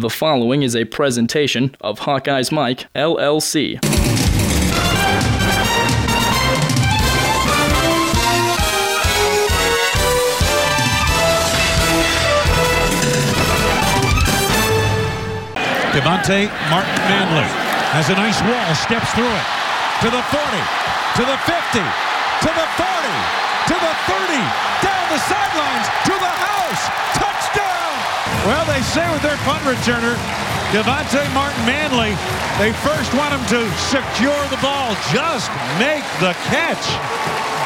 The following is a presentation of Hawkeyes Mike, LLC. Kevonte Martin Manley has a nice wall, steps through it to the 40, to the 50, to the 40, to the 30, down the sidelines, to the house! Well, they say with their punt returner, Kevonte Martin Manley, they first want him to secure the ball, just make the catch.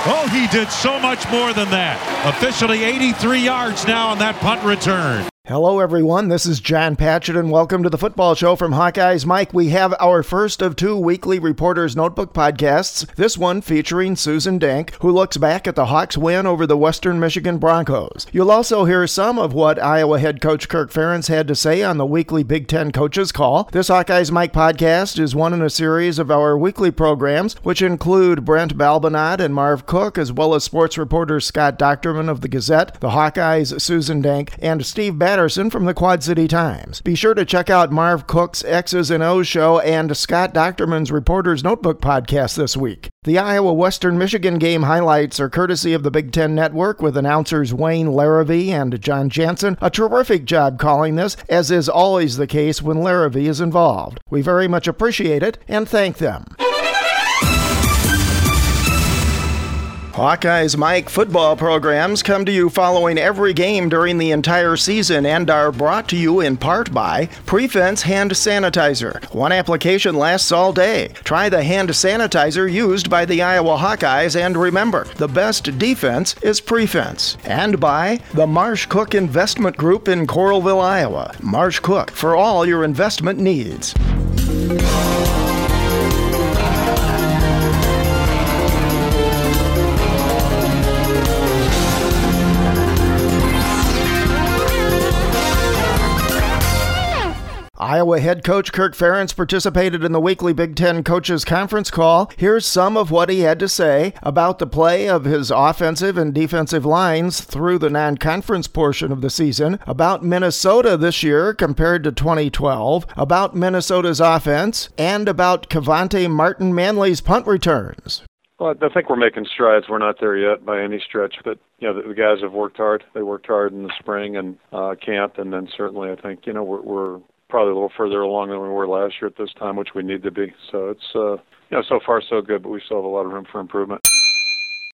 Oh, he did so much more than that. Officially 83 yards now on that punt return. Hello, everyone. This is John Patchett, and welcome to the football show from Hawkeyes Mike. We have our first of two weekly Reporter's Notebook podcasts, this one featuring Susan Dank, who looks back at the Hawks' win over the Western Michigan Broncos. You'll also hear some of what Iowa head coach Kirk Ferentz had to say on the weekly Big Ten Coaches Call. This Hawkeyes Mike podcast is one in a series of our weekly programs, which include Brent Balbinot and Marv Cook, as well as sports reporters Scott Dochterman of the Gazette, the Hawkeyes' Susan Dank, and Steve Batt Patterson from the Quad City Times. Be sure to check out Marv Cook's X's and O's show and Scott Dochterman's Reporter's Notebook podcast this week. The Iowa Western Michigan game highlights are courtesy of the Big Ten Network with announcers Wayne Larrivee and Jon Jansen. A terrific job calling this, as is always the case when Larrivee is involved. We very much appreciate it and thank them. Hawkeyes Mike football programs come to you following every game during the entire season and are brought to you in part by Prefense Hand Sanitizer. One application lasts all day. Try the hand sanitizer used by the Iowa Hawkeyes and remember, the best defense is Prefense. And by the Marv Cook Investment Group in Coralville, Iowa. Marv Cook for all your investment needs. Iowa head coach Kirk Ferentz participated in the weekly Big Ten coaches conference call. Here's some of what he had to say about the play of his offensive and defensive lines through the non conference portion of the season, about Minnesota this year compared to 2012, about Minnesota's offense, and about Kevonte Martin Manley's punt returns. Well, I think we're making strides. We're not there yet by any stretch, but you know the, the guys have worked hard. They worked hard in the spring and uh, camp, and then certainly I think you know we're, we're probably a little further along than we were last year at this time, which we need to be. So it's uh, you know so far so good, but we still have a lot of room for improvement.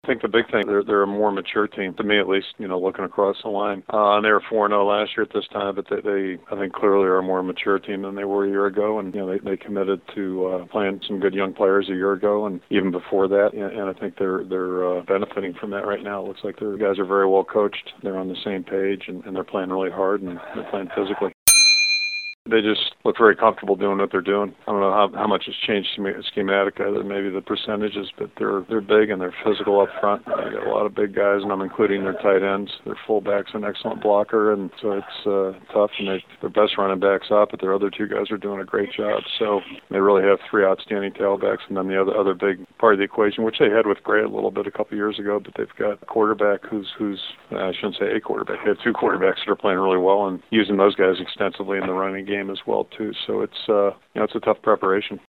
I think the big thing they're they're a more mature team to me at least. You know, looking across the line, uh, and they were four zero last year at this time, but they, they I think clearly are a more mature team than they were a year ago, and you know they they committed to uh, playing some good young players a year ago, and even before that, and, and I think they're they're uh, benefiting from that right now. It looks like their guys are very well coached. They're on the same page, and, and they're playing really hard, and they're playing physically they just look very comfortable doing what they're doing. I don't know how how much has changed schematic, maybe the percentages, but they're they're big and they're physical up front. They got a lot of big guys, and I'm including their tight ends. Their fullback's an excellent blocker, and so it's uh, tough. And they their best running backs up, but their other two guys are doing a great job. So they really have three outstanding tailbacks, and then the other other big part of the equation, which they had with Gray a little bit a couple years ago, but they've got a quarterback who's who's I shouldn't say a quarterback. They have two quarterbacks that are playing really well and using those guys extensively in the running game as well too. So it's uh, you know it's a tough preparation.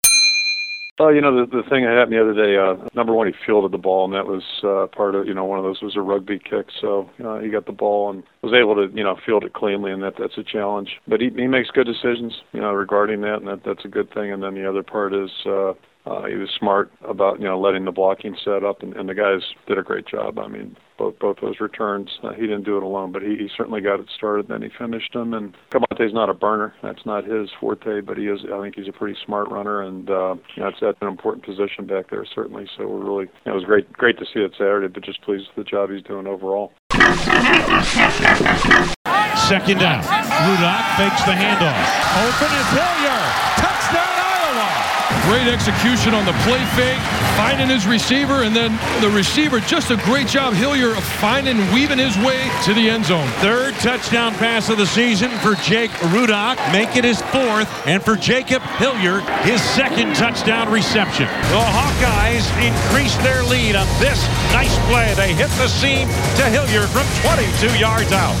Oh, you know the the thing that happened the other day. Uh, number one, he fielded the ball, and that was uh, part of you know one of those was a rugby kick. So uh, he got the ball and was able to you know field it cleanly, and that that's a challenge. But he he makes good decisions, you know, regarding that, and that that's a good thing. And then the other part is uh, uh, he was smart about you know letting the blocking set up, and, and the guys did a great job. I mean, both both those returns, uh, he didn't do it alone, but he, he certainly got it started. Then he finished them. And Kevonte's not a burner; that's not his forte. But he is. I think he's a pretty smart runner, and uh, you know, it's at an important position back there certainly. So we're really it was great great to see it Saturday, but just pleased with the job he's doing overall. Second down. Rudock fakes the handoff. Open Iowa. Great execution on the play fake, finding his receiver, and then the receiver just a great job, Hillyer, of finding, weaving his way to the end zone. Third touchdown pass of the season for Jake Rudock, make it his fourth, and for Jacob Hillyer, his second touchdown reception. The Hawkeyes increase their lead on this nice play. They hit the seam to Hillyer from 22 yards out.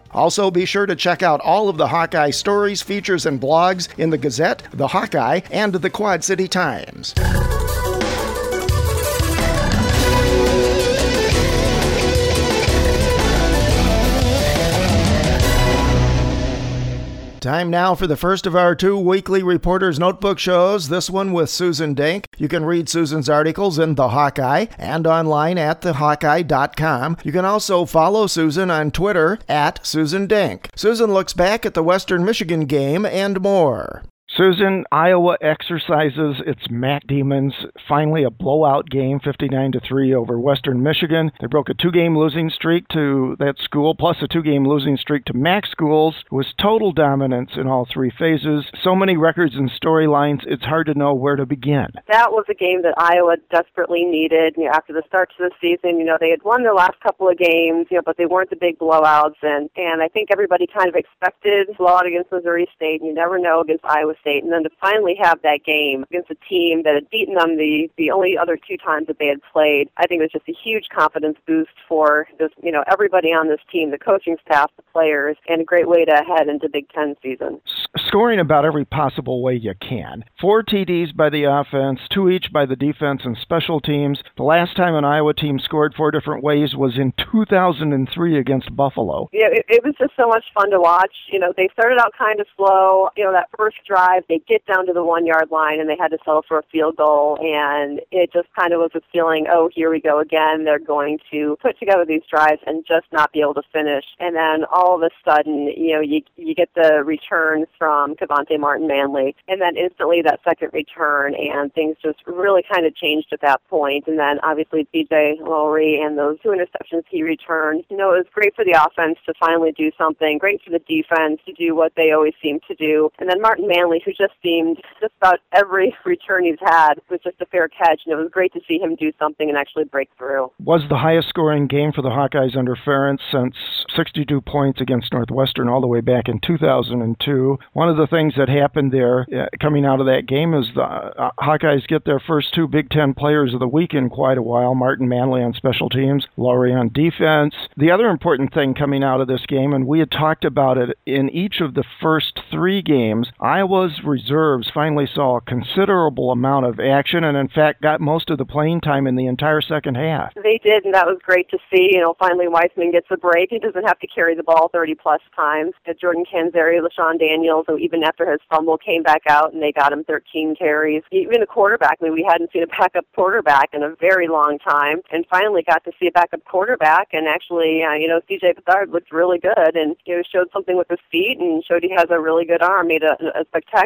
Also, be sure to check out all of the Hawkeye stories, features, and blogs in the Gazette, the Hawkeye, and the Quad City Times. Time now for the first of our two weekly Reporter's Notebook shows, this one with Susan Denk. You can read Susan's articles in The Hawkeye and online at thehawkeye.com. You can also follow Susan on Twitter at Susan Denk. Susan looks back at the Western Michigan game and more. Susan, Iowa exercises its MAC Demons. Finally, a blowout game, 59 to three over Western Michigan. They broke a two-game losing streak to that school, plus a two-game losing streak to MAC schools. It was total dominance in all three phases. So many records and storylines, it's hard to know where to begin. That was a game that Iowa desperately needed. You know, after the start to the season, you know, they had won their last couple of games, you know, but they weren't the big blowouts. And and I think everybody kind of expected a blowout against Missouri State. You never know against Iowa State, and then to finally have that game against a team that had beaten them the the only other two times that they had played, I think it was just a huge confidence boost for this, you know, everybody on this team, the coaching staff, the players, and a great way to head into Big Ten season. Scoring about every possible way you can. Four TDs by the offense, two each by the defense and special teams. The last time an Iowa team scored four different ways was in 2003 against Buffalo. Yeah, it, it was just so much fun to watch. You know, they started out kind of slow. You know, that first drive drive. They get down to the one yard line and they had to settle for a field goal. And it just kind of was a feeling, oh, here we go again. They're going to put together these drives and just not be able to finish. And then all of a sudden, you know, you you get the return from Kevonte Martin Manley, and then instantly that second return, and things just really kind of changed at that point. And then obviously BJ Lowery and those two interceptions he returned. You know, it was great for the offense to finally do something. Great for the defense to do what they always seem to do. And then Martin Manley, who just seemed just about every return he's had was just a fair catch, and it was great to see him do something and actually break through. Was the highest scoring game for the Hawkeyes under Ferentz since 62 points against Northwestern all the way back in 2002. One of the things that happened there uh, coming out of that game is the uh, Hawkeyes get their first two Big Ten players of the week in quite a while Martin Manley on special teams, Lowery on defense. The other important thing coming out of this game, and we had talked about it in each of the first three games, Reserves finally saw a considerable amount of action and, in fact, got most of the playing time in the entire second half. They did, and that was great to see. You know, finally Weisman gets a break. He doesn't have to carry the ball 30 plus times. Jordan Canzeri, LeShun Daniels, who even after his fumble came back out and they got him 13 carries. Even a quarterback, I mean, we hadn't seen a backup quarterback in a very long time, and finally got to see a backup quarterback. And actually, uh, you know, CJ Beathard looked really good and you know showed something with his feet and showed he has a really good arm. Made a, a spectacular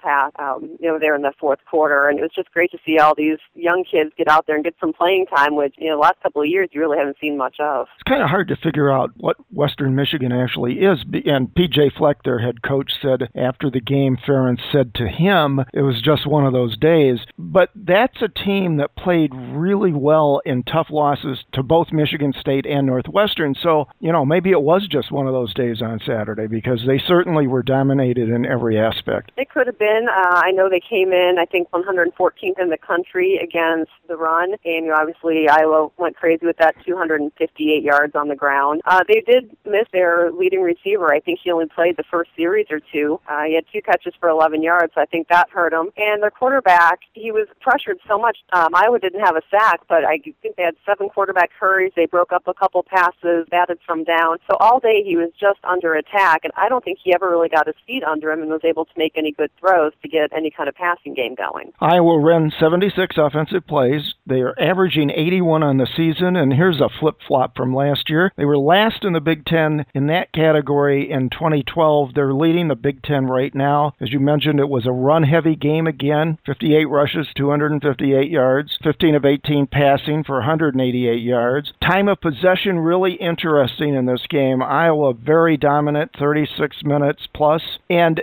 pass, um, you know, there in the fourth quarter, and it was just great to see all these young kids get out there and get some playing time, which you know, the last couple of years you really haven't seen much of. It's kind of hard to figure out what Western Michigan actually is, and PJ Fleck, their head coach, said after the game, Ferentz said to him it was just one of those days. But that's a team that played really well in tough losses to both Michigan State and Northwestern. So you know, maybe it was just one of those days on Saturday because they certainly were dominated in every aspect. It could have been. Uh, I know they came in, I think, 114th in the country against the run, and you know, obviously Iowa went crazy with that 258 yards on the ground. Uh, they did miss their leading receiver. I think he only played the first series or two. Uh, he had two catches for 11 yards, so I think that hurt him. And their quarterback, he was pressured so much. Um, Iowa didn't have a sack, but I think they had seven quarterback hurries. They broke up a couple passes, batted from down. So all day he was just under attack, and I don't think he ever really got his feet under him and was able to make make any good throws to get any kind of passing game going. Iowa ran 76 offensive plays. They are averaging 81 on the season, and here's a flip flop from last year. They were last in the Big Ten in that category in 2012. They're leading the Big Ten right now. As you mentioned, it was a run heavy game again 58 rushes, 258 yards, 15 of 18 passing for 188 yards. Time of possession really interesting in this game. Iowa very dominant, 36 minutes plus. And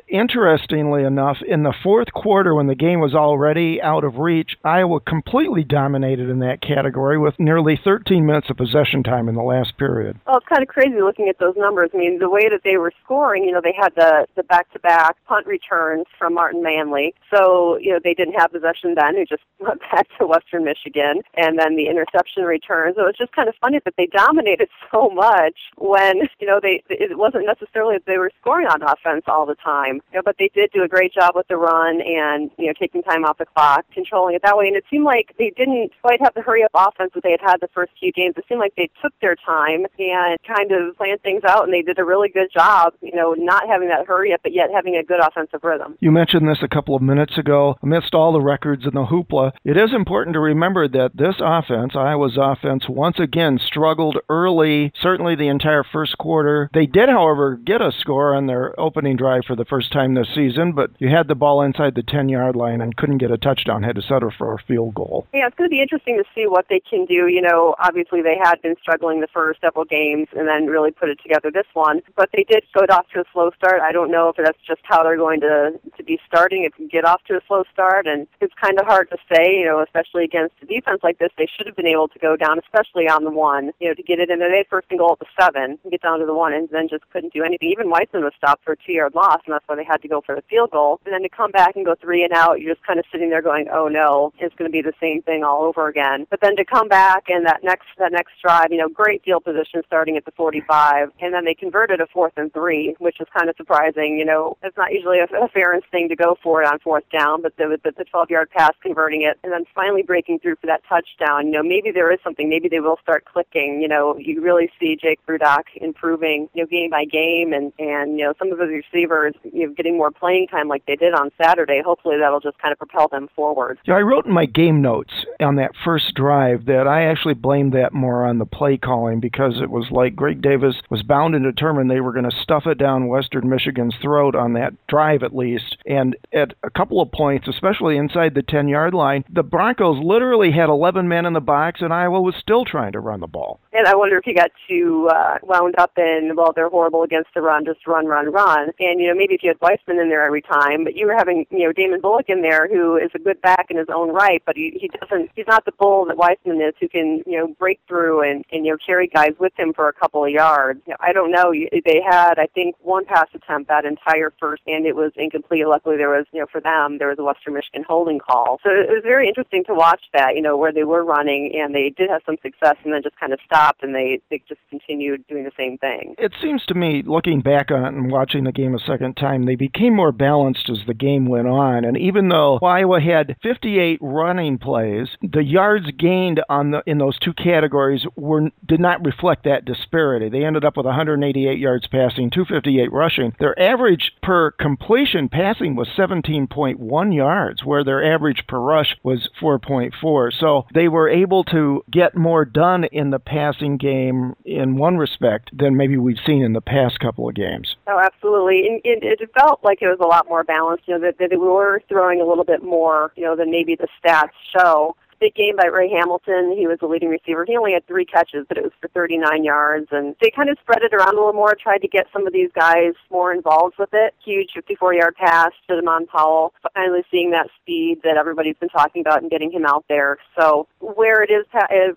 interestingly enough, in the fourth quarter, when the game was already out of reach, Iowa completely dominated in that category with nearly 13 minutes of possession time in the last period. Well, it's kind of crazy looking at those numbers. I mean, the way that they were scoring, you know, they had the the back-to-back punt returns from Martin Manley. So, you know, they didn't have possession then, who just went back to Western Michigan, and then the interception returns. So it's just kind of funny that they dominated so much when, you know, they it wasn't necessarily that they were scoring on offense all the time. You know, but they did do a great job with the run and, you know, taking time off the clock, controlling it that way. And it seemed like they didn't quite have the hurry up offense that they had had the first few games. It seemed like they took their time and kind of planned things out and they did a really good job, you know, not having that hurry up but yet having a good offensive rhythm. You mentioned this a couple of minutes ago. Amidst all the records and the hoopla, it is important to remember that this offense, Iowa's offense, once again struggled early, certainly the entire first quarter. They did, however, get a score on their opening drive for the first time this season, but you had the ball inside the 10 yard line and couldn't get a touchdown, had to settle for a field goal. Yeah, it's going to be interesting to see what they can do. You know, obviously they had been struggling the first several games and then really put it together this one, but they did go off to a slow start. I don't know if that's just how they're going to, to be starting, if you get off to a slow start, and it's kind of hard to say, you know, especially against a defense like this. They should have been able to go down, especially on the one, you know, to get it in. They first and goal at the seven, get down to the one, and then just couldn't do anything. Even Weisman was stopped for a two-yard loss, and that's why they had to go for the field goal. And then to come back and go three and out, you're just kind of sitting there going, oh no, it's going to be the same thing all over again. But then to come back and that next that next drive, you know, great field position starting at the 45, and then they converted a fourth and three, which is kind of surprising. You know, it's not usually a, a fairness thing to go for it on fourth down, but the, the, the 12-yard pass converting it, and then finally breaking through for that touchdown. You know, maybe there is something. Maybe they will start clicking. You know, you really see Jake Rudock improving, you know, game by game, and and you know some of the receivers, you know, getting more playing time like they did on Saturday. Hopefully, that'll just kind of propel them forward. Yeah, I wrote in my game notes on that first drive that I actually blamed that more on the play calling because it was like Greg Davis was bound and determined they were going to stuff it down Western Michigan's throat on that drive at least. And at a couple of points, especially inside the 10 yard line, the Broncos literally had 11 men in the box and Iowa was still trying to run the ball. And I wonder if he got too uh, wound up in, well, they're horrible against the run, just run, run, run. And, you know, maybe if you had Weisman in there every time, but you were having, you know, Damon Bullock in there who is a good back in his own right, but he, he doesn't, he's not the bull that Weisman is who can, you know, break through and, and, you know, carry guys with him for a couple of yards. You know, I don't know. They had, I think, one pass attempt that entire first, and it was incomplete. Luckily, there was, you know, for them, there was a Western Michigan holding call. So it was very interesting to watch that, you know, where they were running and they did have some success and then just kind of stopped and they, they just continued doing the same thing. It seems to me, looking back on it and watching the game a second time, they became more balanced as the game went on. And even though Iowa had 58 running plays, the yards gained on the in those two categories were did not reflect that disparity. They ended up with 188 yards passing, 258 rushing. Their average per completion passing was 17.1 yards, where their average per rush was 4.4. So they were able to get more done in the passing game in one respect than maybe we've seen in the past couple of games. Oh, absolutely. And it felt like it was a lot more balanced. You know, that, that they were throwing a little bit more, you know, than maybe the stats show big game by Ray Hamilton. He was the leading receiver. He only had three catches, but it was for 39 yards. And they kind of spread it around a little more, tried to get some of these guys more involved with it. Huge 54-yard pass to Damond Powell, finally seeing that speed that everybody's been talking about and getting him out there. So where it is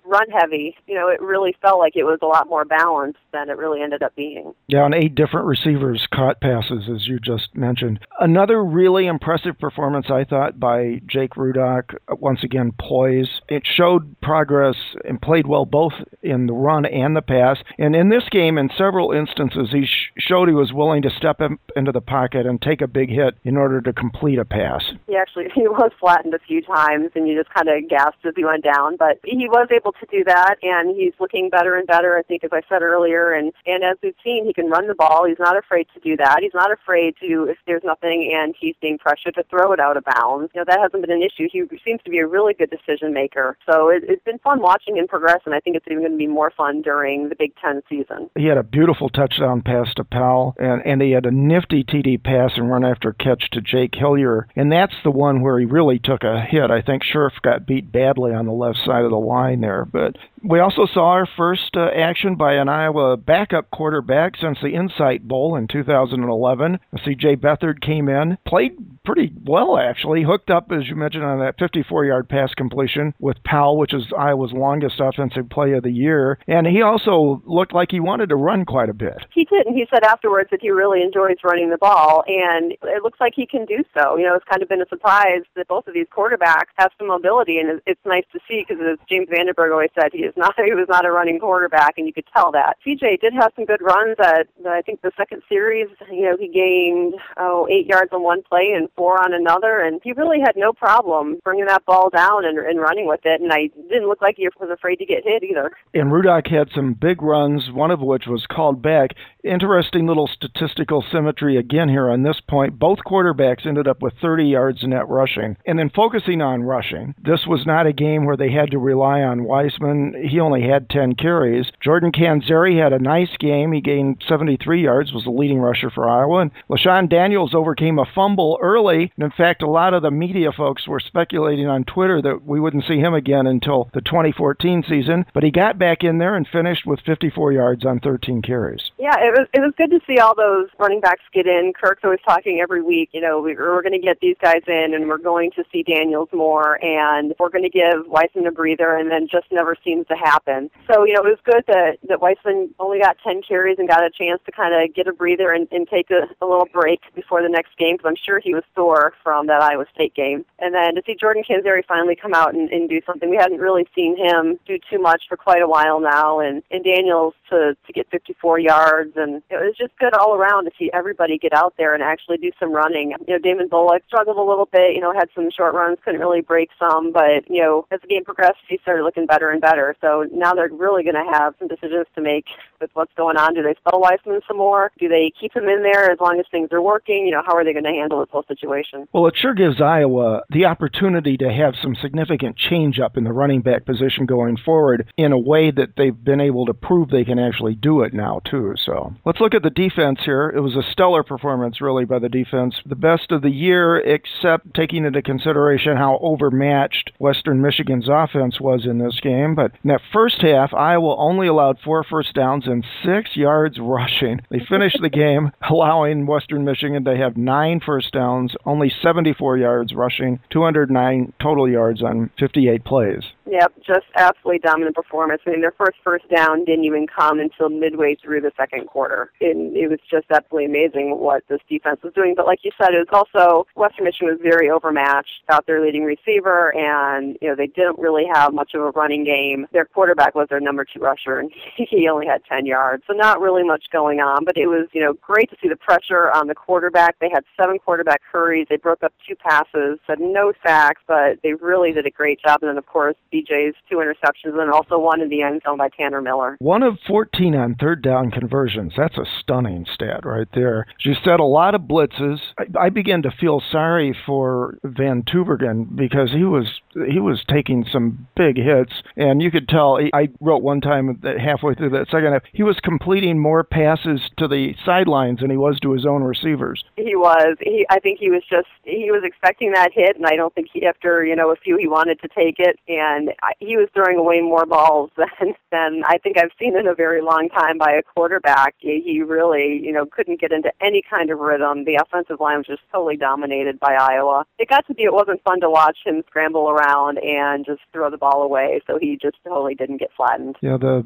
run heavy, you know, it really felt like it was a lot more balanced than it really ended up being. Yeah, and eight different receivers caught passes, as you just mentioned. Another really impressive performance, I thought, by Jake Rudock. Once again, poised carries. It showed progress and played well both in the run and the pass. And in this game, in several instances, he sh- showed he was willing to step into the pocket and take a big hit in order to complete a pass. He actually he was flattened a few times, and you just kind of gasped as he went down. But he was able to do that, and he's looking better and better. I think, as I said earlier, and and as we've seen, he can run the ball. He's not afraid to do that. He's not afraid to if there's nothing and he's being pressured to throw it out of bounds. You know that hasn't been an issue. He seems to be a really good decision maker. So it, it's been fun watching him progress, and I think it's even going to be more fun during the Big Ten season. He had a beautiful touchdown pass to Powell, and and he had a nifty TD pass and run after catch to Jake Hillyer, and that's the one where he really took a hit. I think Scherff got beat badly on the left side of the line there, but we also saw our first uh, action by an Iowa backup quarterback since the Insight Bowl in 2011. C.J. Beathard came in, played pretty well actually, hooked up as you mentioned on that 54-yard pass completion with Powell, which is Iowa's longest offensive play of the year, and he also looked like he wanted to run quite a bit. He did, and he said afterwards that he really enjoys running the ball, and it looks like he can do so. You know, it's kind of been a surprise that both of these quarterbacks have some mobility, and it's nice to see because as James Vandenberg always said, he is not he was not a running quarterback, and you could tell that. CJ did have some good runs at I think the second series. You know, he gained oh eight yards on one play and four on another, and he really had no problem bringing that ball down and, and running with it. And I didn't look like he was afraid to get hit either. And Rudock had some big runs, one of which was called back. Interesting little statistical symmetry again here on this point. Both quarterbacks ended up with 30 yards net rushing. And then focusing on rushing, this was not a game where they had to rely on Weisman he only had 10 carries. Jordan Canzeri had a nice game. He gained 73 yards, was the leading rusher for Iowa. And LeShun Daniels overcame a fumble early. And in fact, a lot of the media folks were speculating on Twitter that we wouldn't see him again until the 2014 season. But he got back in there and finished with 54 yards on 13 carries. Yeah, it was it was good to see all those running backs get in. Kirk's always talking every week. You know, we, we're going to get these guys in, and we're going to see Daniels more, and we're going to give Weisman a breather, and then just never seems to to happen. So, you know, it was good that, that Weisman only got 10 carries and got a chance to kind of get a breather and, and take a, a little break before the next game because I'm sure he was sore from that Iowa State game. And then to see Jordan Canzeri finally come out and, and do something, we hadn't really seen him do too much for quite a while now. And, and Daniels to, to get 54 yards. And it was just good all around to see everybody get out there and actually do some running. You know, Damon Bullock struggled a little bit, you know, had some short runs, couldn't really break some. But, you know, as the game progressed, he started looking better and better. So now they're really going to have some decisions to make with what's going on. Do they spell Weisman some more? Do they keep him in there as long as things are working? You know, how are they going to handle this whole situation? Well, it sure gives Iowa the opportunity to have some significant change up in the running back position going forward in a way that they've been able to prove they can actually do it now, too. So let's look at the defense here. It was a stellar performance, really, by the defense. The best of the year, except taking into consideration how overmatched Western Michigan's offense was in this game. But in that first half, Iowa only allowed four first downs and six yards rushing. They finished the game allowing Western Michigan to have nine first downs, only 74 yards rushing, 209 total yards on 58 plays. Yep, just absolutely dominant performance. I mean, their first first down didn't even come until midway through the second quarter. And it was just absolutely amazing what this defense was doing. But like you said, it was also Western Michigan was very overmatched without their leading receiver, and you know they didn't really have much of a running game. Their quarterback was their number two rusher, and he only had 10 yards, so not really much going on. But it was you know great to see the pressure on the quarterback. They had seven quarterback hurries. They broke up two passes, had no sacks, but they really did a great job. And then of course BJ's two interceptions and also one in the end zone by Tanner Miller. One of 14 on third down conversions. That's a stunning stat right there. You said, a lot of blitzes. I, I began to feel sorry for Van Tubbergen because he was he was taking some big hits, and you could tell. I wrote one time that halfway through that second half, he was completing more passes to the sidelines than he was to his own receivers. He was. He. I think he was just he was expecting that hit, and I don't think he after you know a few he wanted to take it, and and he was throwing away more balls than than I think I've seen in a very long time by a quarterback. back, he really, you know, couldn't get into any kind of rhythm. The offensive line was just totally dominated by Iowa. It got to be it wasn't fun to watch him scramble around and just throw the ball away. So he just totally didn't get flattened. Yeah, the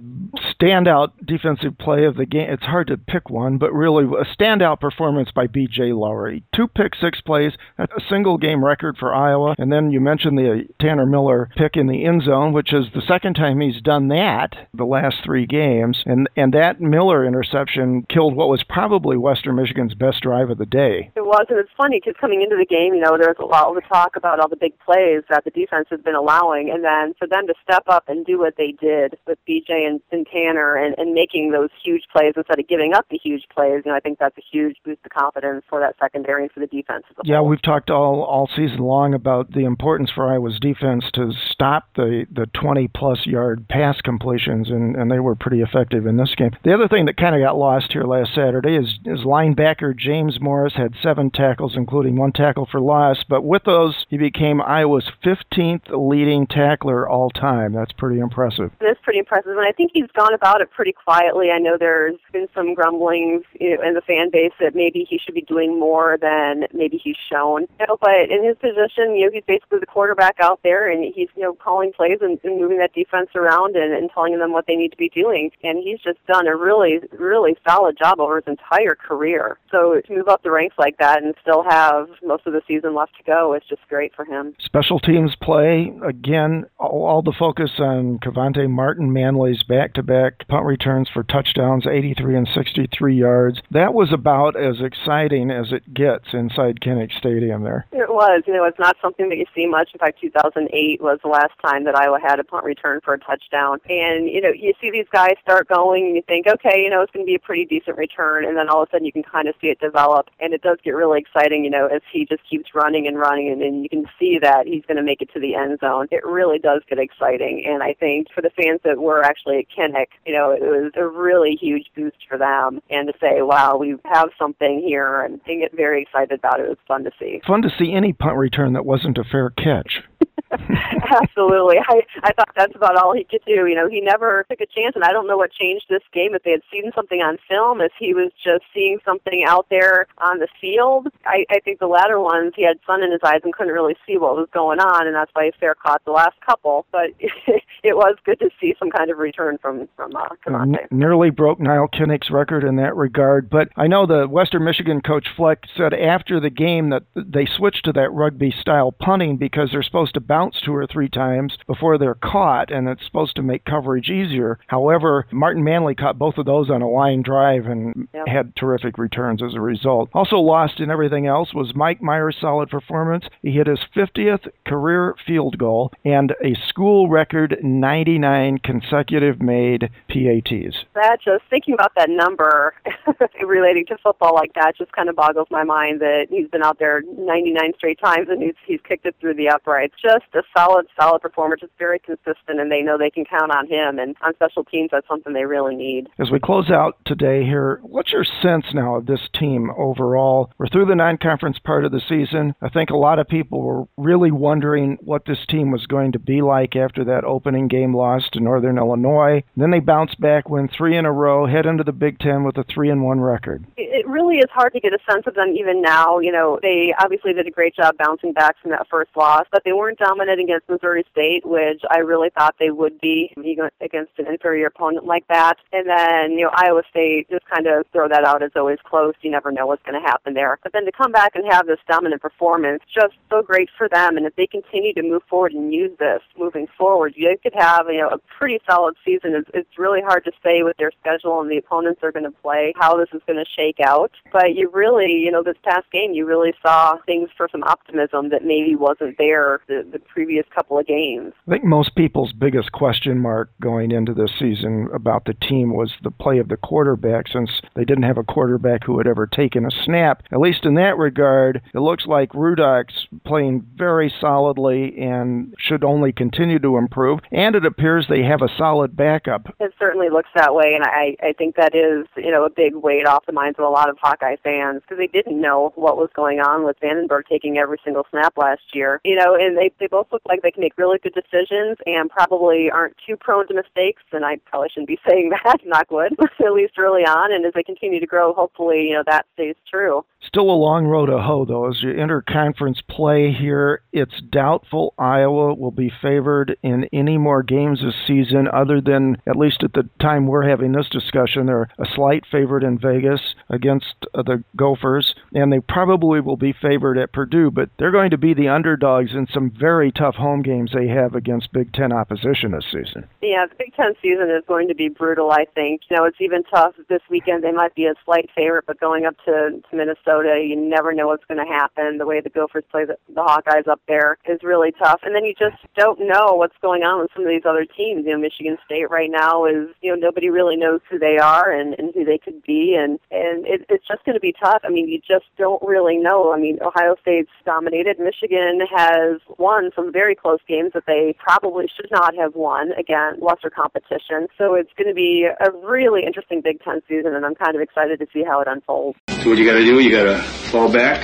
standout defensive play of the game. It's hard to pick one, but really a standout performance by B.J. Lowery. Two pick six plays, a single game record for Iowa, and then you mentioned the Tanner Miller pick in the end zone, which is the second time he's done that the last three games, and and that Miller interception killed what was probably Western Michigan's best drive of the day. It was, and it's funny because coming into the game, you know, there's a lot of talk about all the big plays that the defense has been allowing, and then for them to step up and do what they did with BJ and, and Tanner and, and making those huge plays instead of giving up the huge plays, you know, I think that's a huge boost of confidence for that secondary and for the defense. yeah, we've talked all all season long about the importance for Iowa's defense to stop the the 20 plus yard pass completions, and and they were pretty effective in this game. The other thing that kind of got lost here last Saturday is is linebacker James Morris had seven tackles, including one tackle for loss, but with those he became Iowa's 15th leading tackler all time. That's pretty impressive. It is pretty impressive, and I think he's gone about it pretty quietly. I know there's been some grumblings you know, in the fan base that maybe he should be doing more than maybe he's shown. You know, but in his position, you know, he's basically the quarterback out there, and he's you know calling plays and, and moving that defense around and, and telling them what they need to be doing. And he's just done a really, really solid job over his entire career. So to move up the ranks like that and still have most of the season left to go is just great for him. Special teams play again. All, all the focus on Kevonte Martin Manley's back-to-back punt returns for touchdowns, 83 and 63 yards. That was about as exciting as it gets inside Kinnick Stadium. There. It was. You know, it's not something that you see much. In fact, 2008 was the last time that Iowa had a punt return for a touchdown. And you know, you see these guys start going, and you think, okay, you know, it's going to be a pretty decent return, and then all of a sudden you can kind of see it develop, and it does get really exciting. You know, as he just keeps running and running, and, and you can see that he's going to make it to the end zone. It really does get exciting, and I think for the fans that were actually at Kinnick, you know, it was a really huge boost for them, and to say, wow, we have something here, and they get very excited about it. It was fun to see. Fun to see any punt return that wasn't a fair catch. Absolutely. I I thought that's about all he could do. You know, he never took a chance and I don't know what changed this game if they had seen something on film, if he was just seeing something out there on the field. I, I think the latter ones he had sun in his eyes and couldn't really see what was going on and that's why he fair caught the last couple. But it was good to see some kind of return from from uh, N- nearly broke Nile Kinnick's record in that regard. But I know the Western Michigan coach Fleck said after the game that they switched to that rugby style punting because they're supposed to bounce two or three times before they're caught, and it's supposed to make coverage easier. However, Martin Manley caught both of those on a line drive and Yep. had terrific returns as a result. Also lost in everything else was Mike Meyer's solid performance. He hit his 50th career field goal and a school record 99 consecutive made PATs. that just thinking about that number relating to football like that just kind of boggles my mind that he's been out there 99 straight times and he's he's kicked it through the uprights. Just a solid, solid performer, just very consistent, and they know they can count on him. And on special teams, that's something they really need. As we close out today here, what's your sense now of this team overall? We're through the non-conference part of the season. I think a lot of people were really wondering what this team was going to be like after that opening game loss to Northern Illinois. Then they bounced back, win three in a row, head into the Big Ten with a three and one record. It it really is hard to get a sense of them even now. You know, they obviously did a great job bouncing back from that first loss, but they weren't dominant against Missouri State, which I really thought they would be against an inferior opponent like that. And then, you know, Iowa State just kind of throw that out as always close. You never know what's going to happen there. But then to come back and have this dominant performance, just so great for them. And if they continue to move forward and use this moving forward, you could have, you know, a pretty solid season. It's, it's really hard to say with their schedule and the opponents they're going to play how this is going to shake out. But you really, you know, this past game, you really saw things for some optimism that maybe wasn't there the, the previous couple of games. I think most people's biggest question mark going into this season about the team was the play of the quarterback since they didn't have a quarterback who had ever taken a snap. At least in that regard, it looks like Rudock's playing very solidly and should only continue to improve. And it appears they have a solid backup. It certainly looks that way, and I, I think that is, you know, a big weight off the minds of a lot of Hawkeye fans because they didn't know what was going on with Vandenberg taking every single snap last year. You know, and they they both look like they can make really good decisions and probably aren't too prone to mistakes. And I probably shouldn't be saying that, not good, at least early on. And as they continue to grow, hopefully, you know, that stays true. Still a long road to hoe, though, as you enter conference play here. It's doubtful Iowa will be favored in any more games this season, other than, at least at the time we're having this discussion, they're a slight favorite in Vegas against uh, the Gophers, and they probably will be favored at Purdue, but they're going to be the underdogs in some very tough home games they have against Big Ten opposition this season. Yeah, the Big Ten season is going to be brutal, I think. You know, it's even tough this weekend. They might be a slight favorite, but going up to, to Minnesota, you never know what's going to happen. The way the Gophers play the, the Hawkeyes up there is really tough. And then you just don't know what's going on with some of these other teams. You know, Michigan State right now is, you know, nobody really knows who they are and, and who they could be. And, and it, it's just going to be tough. I mean, you just don't really know. I mean, Ohio State's dominated. Michigan has won some very close games that they probably should not have won against lesser competition. So it's going to be a really interesting Big Ten season, and I'm kind of excited to see how it unfolds. So what you got to do? You got to fall back.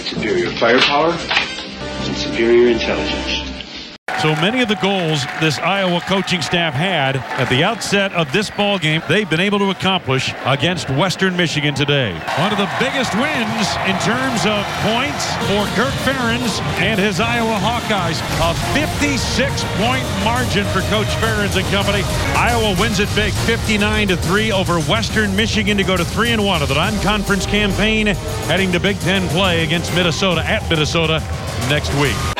Superior firepower and superior intelligence. So many of the goals this Iowa coaching staff had at the outset of this ball game, they've been able to accomplish against Western Michigan today. One of the biggest wins in terms of points for Kirk Ferentz and his Iowa Hawkeyes. A 56-point margin for Coach Ferentz and company. Iowa wins it big, 59 to three over Western Michigan to go to three and one of the non-conference campaign, heading to Big Ten play against Minnesota at Minnesota next week.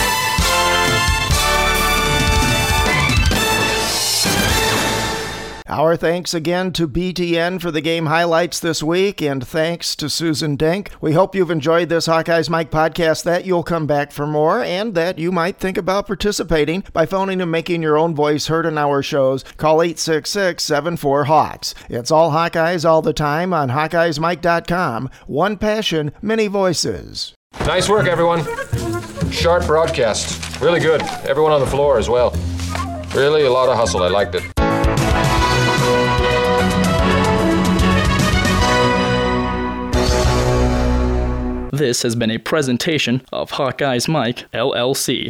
Our thanks again to BTN for the game highlights this week, and thanks to Susan Denk. We hope you've enjoyed this Hawkeyes Mike podcast, that you'll come back for more, and that you might think about participating by phoning and making your own voice heard in our shows. Call 866 74 Hawks. It's all Hawkeyes all the time on HawkeyesMike.com. One passion, many voices. Nice work, everyone. Sharp broadcast. Really good. Everyone on the floor as well. Really a lot of hustle. I liked it. This has been a presentation of Hawkeye's Mike, LLC.